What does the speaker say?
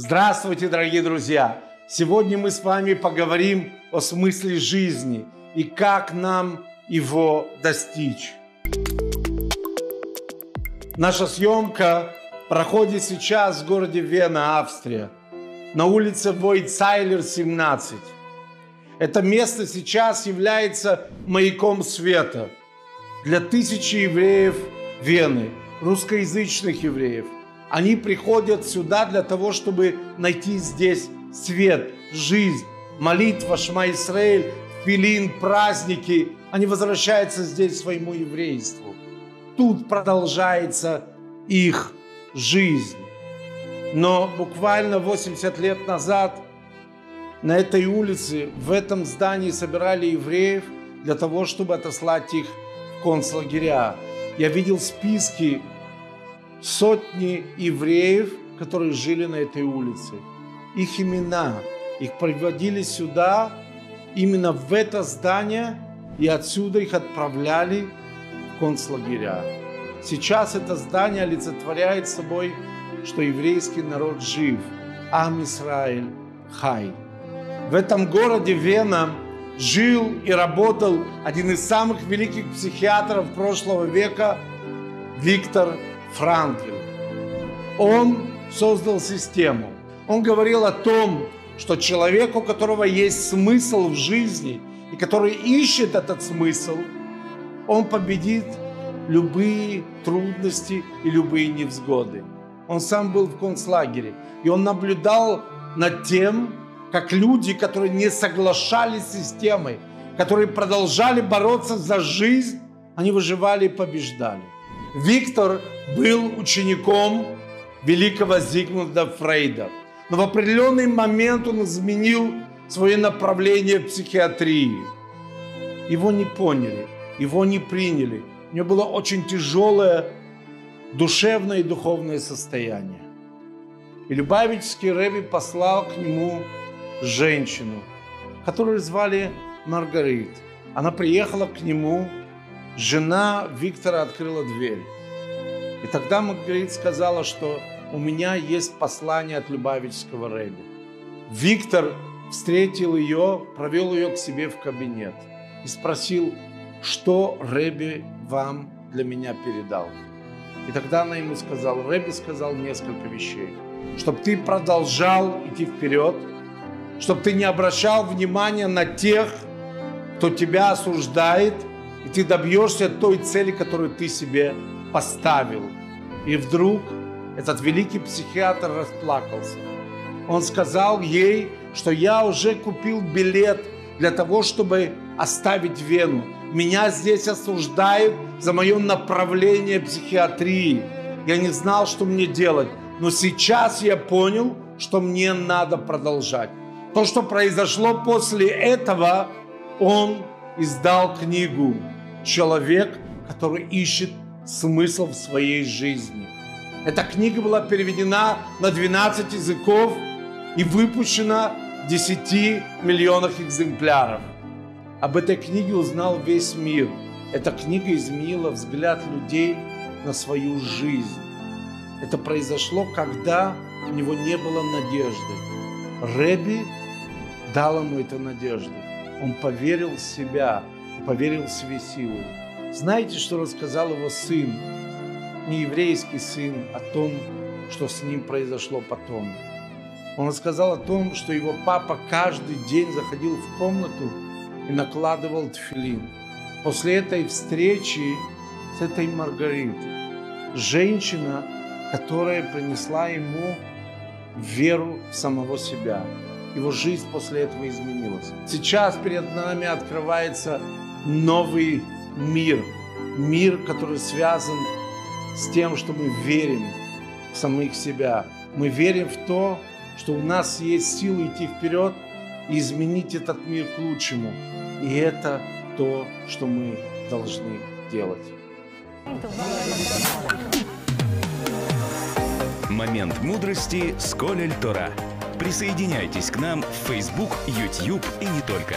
Здравствуйте, дорогие друзья! Сегодня мы с вами поговорим о смысле жизни и как нам его достичь. Наша съемка проходит сейчас в городе Вена, Австрия, на улице Войцайлер, 17. Это место сейчас является маяком света для тысячи евреев Вены, русскоязычных евреев – они приходят сюда для того, чтобы найти здесь свет, жизнь, молитва, Шма Исраэль, филин, праздники. Они возвращаются здесь своему еврейству. Тут продолжается их жизнь. Но буквально 80 лет назад на этой улице, в этом здании собирали евреев для того, чтобы отослать их в концлагеря. Я видел списки сотни евреев, которые жили на этой улице. Их имена, их приводили сюда, именно в это здание, и отсюда их отправляли в концлагеря. Сейчас это здание олицетворяет собой, что еврейский народ жив. Ам Исраиль Хай. В этом городе Вена жил и работал один из самых великих психиатров прошлого века Виктор Франклин. Он создал систему. Он говорил о том, что человек, у которого есть смысл в жизни, и который ищет этот смысл, он победит любые трудности и любые невзгоды. Он сам был в концлагере, и он наблюдал над тем, как люди, которые не соглашались с системой, которые продолжали бороться за жизнь, они выживали и побеждали. Виктор был учеником великого Зигмунда Фрейда. Но в определенный момент он изменил свое направление в психиатрии. Его не поняли, его не приняли. У него было очень тяжелое душевное и духовное состояние. И Любавичский Рэби послал к нему женщину, которую звали Маргарит. Она приехала к нему жена Виктора открыла дверь. И тогда Маргарит сказала, что у меня есть послание от Любавичского Рэби. Виктор встретил ее, провел ее к себе в кабинет и спросил, что Рэби вам для меня передал. И тогда она ему сказала, Рэби сказал несколько вещей. Чтобы ты продолжал идти вперед, чтобы ты не обращал внимания на тех, кто тебя осуждает – и ты добьешься той цели, которую ты себе поставил. И вдруг этот великий психиатр расплакался. Он сказал ей, что я уже купил билет для того, чтобы оставить Вену. Меня здесь осуждают за мое направление психиатрии. Я не знал, что мне делать. Но сейчас я понял, что мне надо продолжать. То, что произошло после этого, он издал книгу «Человек, который ищет смысл в своей жизни». Эта книга была переведена на 12 языков и выпущена в 10 миллионах экземпляров. Об этой книге узнал весь мир. Эта книга изменила взгляд людей на свою жизнь. Это произошло, когда у него не было надежды. Рэби дал ему эту надежду. Он поверил в себя, поверил в свои силы. Знаете, что рассказал его сын, не еврейский сын, о том, что с ним произошло потом? Он рассказал о том, что его папа каждый день заходил в комнату и накладывал тфилин. После этой встречи с этой Маргаритой, женщина, которая принесла ему веру в самого себя – его жизнь после этого изменилась. Сейчас перед нами открывается новый мир. Мир, который связан с тем, что мы верим в самих себя. Мы верим в то, что у нас есть силы идти вперед и изменить этот мир к лучшему. И это то, что мы должны делать. Момент мудрости с Колель Тора. Присоединяйтесь к нам в Facebook, YouTube и не только.